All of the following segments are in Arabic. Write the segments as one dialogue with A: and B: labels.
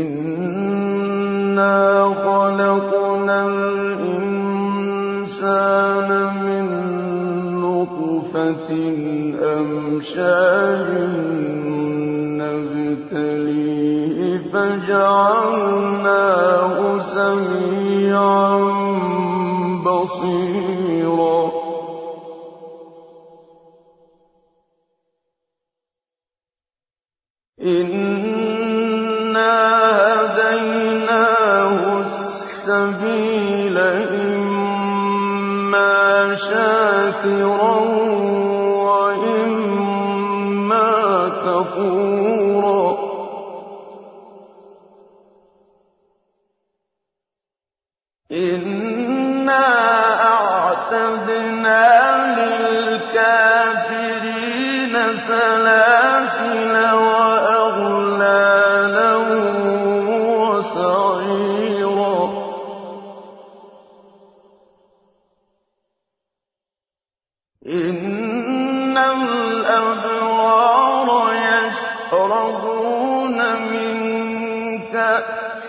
A: إِنَّا خَلَقْنَا الْإِنسَانَ مِن أَمْشَاجٍ نَّبْتَلِيهِ فَجَعَلْنَاهُ السَّبِيلَ إِمَّا شَاكِرًا وَإِمَّا كَفُورًا. إِنَّا أَعْتَدْنَا لِلْكَافِرِينَ سَلَاسِلَ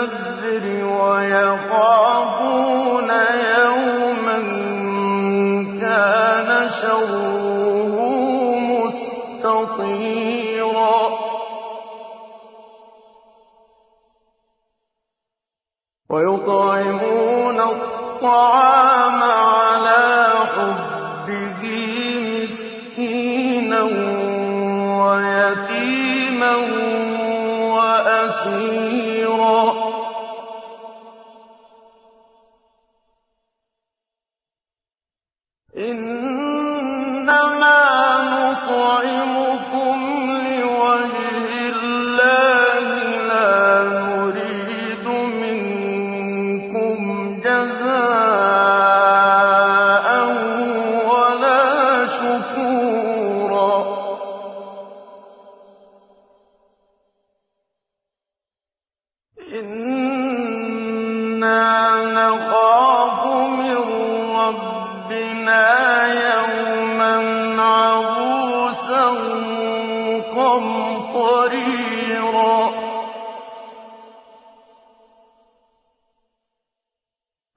A: بِالنَّذْرِ وَيَخَافُونَ يَوْمًا كَانَ شَرُّهُ مُسْتَطِيرًا. وَيُطْعِمُونَ الطَّعَامَ عَلَىٰ حُبِّهِ مِسْكِينًا وَيَتِيمًا وَأَسِيرًا.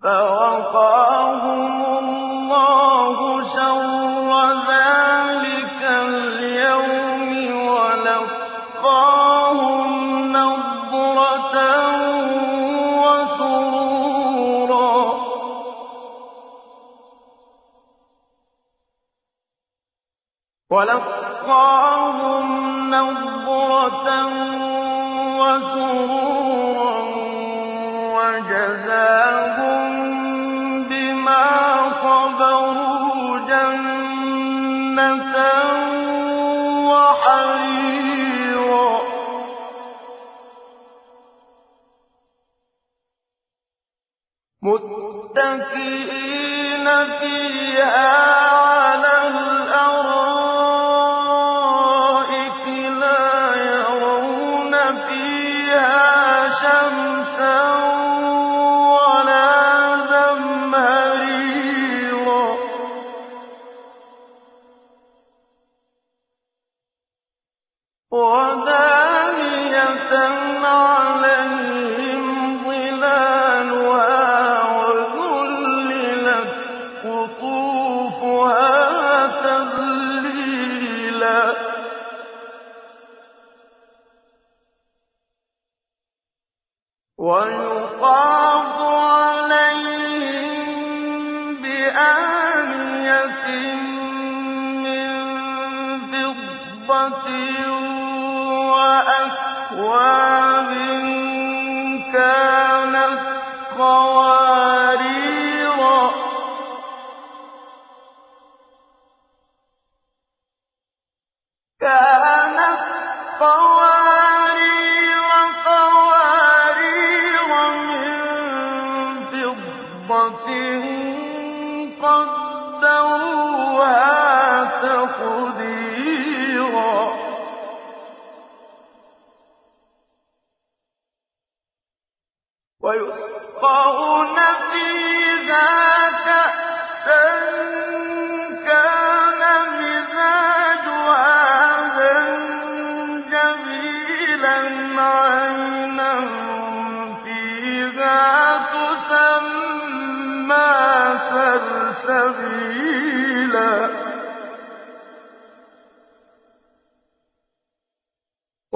A: فَوَقَاهُمُ اللَّهُ شَرَّ ذَٰلِكَ الْيَوْمِ وَلَقَّاهُمْ نَضْرَةً وَسُرُورًا. وَجَزَاهُم بِمَا صَبَرُوا جَنَّةً وَحَرِيرًا مُّتَّكِئِينَ فِيهَا وَأَكْوَابٍ كَانَتْ قَوَارِيرَ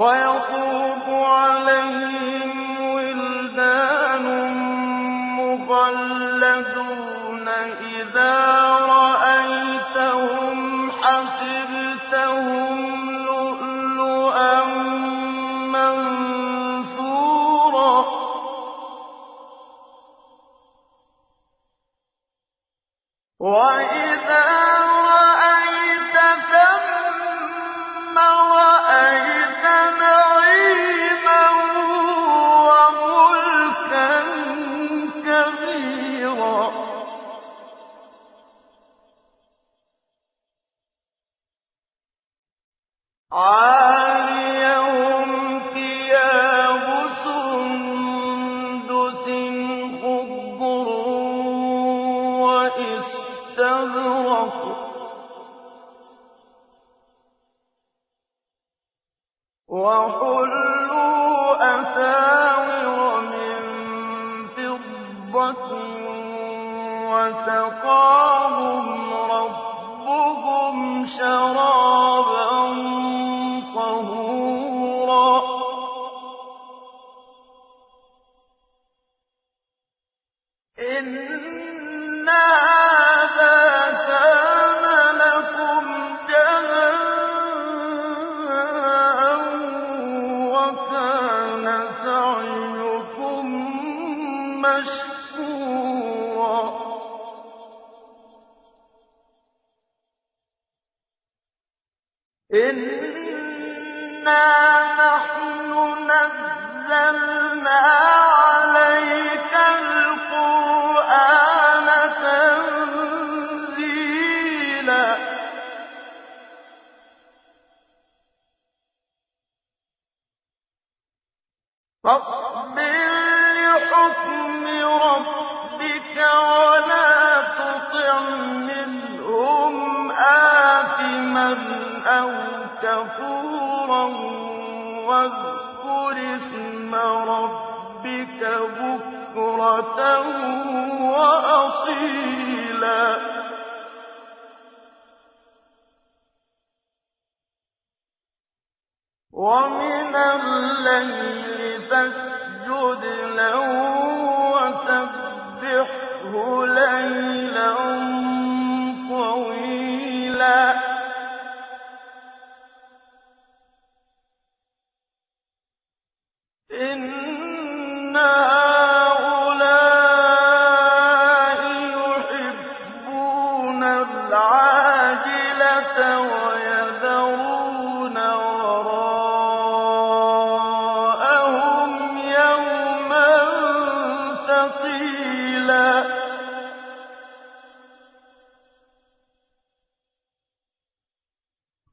A: وَيَطُوفُ عَلَيْهِمْ وِلْدَانٌ مُّخَلَّدُونَ إِذَا رَأَيْتَهُمْ حَسِبْتَهُمْ لُؤْلُؤًا مَّنثُورًا. وَإِذَا عَالِيَهُمْ ثِيَابُ سُندُسٍ خُضْرٌ وَإِسْتَبْرَقٌ ۖ. وَحُلُّوا أَسَاوِرَ مِن فِضَّةٍ وَسَقَاهُمْ نَحْنُ نَزَّلْنَا عَلَيْكَ الْقُرْآنَ تَنزِيلًا. فَاصْبِرْ لِحُكْمِ رَبِّكَ بُكْرَةً وَأَصِيلًا وَمِنَ اللَّيْلِ فَاسْجُدْ لَهُ وَسَبِّحْهُ لَيْلًا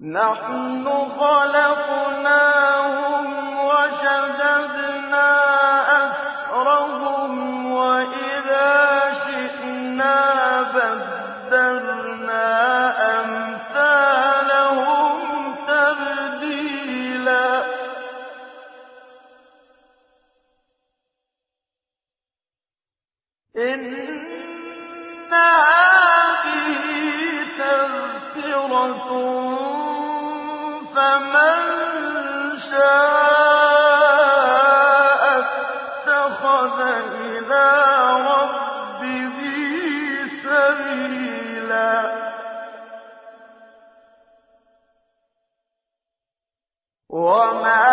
A: نَحْنُ خَلَقْنَاهُمْ وَشَدَدْنَا أَسْرَهُمْ وَإِذَا شِئْنَا بَدَّلْنَا أَمْثَالَهُمْ تَبْدِيلًا. إِنَّ هَٰذِهِ تَذْكِرَةٌ شَاءَ اتَّخَذَ إِلَىٰ سَبِيلًا. وَمَا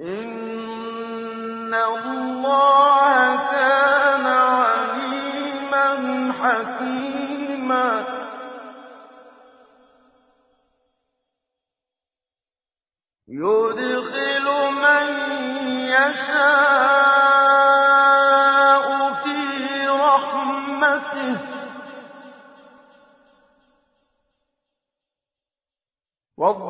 A: إِنَّ اللَّهَ كَانَ عَلِيمًا حَكِيمًا يُدْخِلُ مَن يَشَاءُ فِي رَحْمَتِهِ ۚ وَالظَّالِمِينَ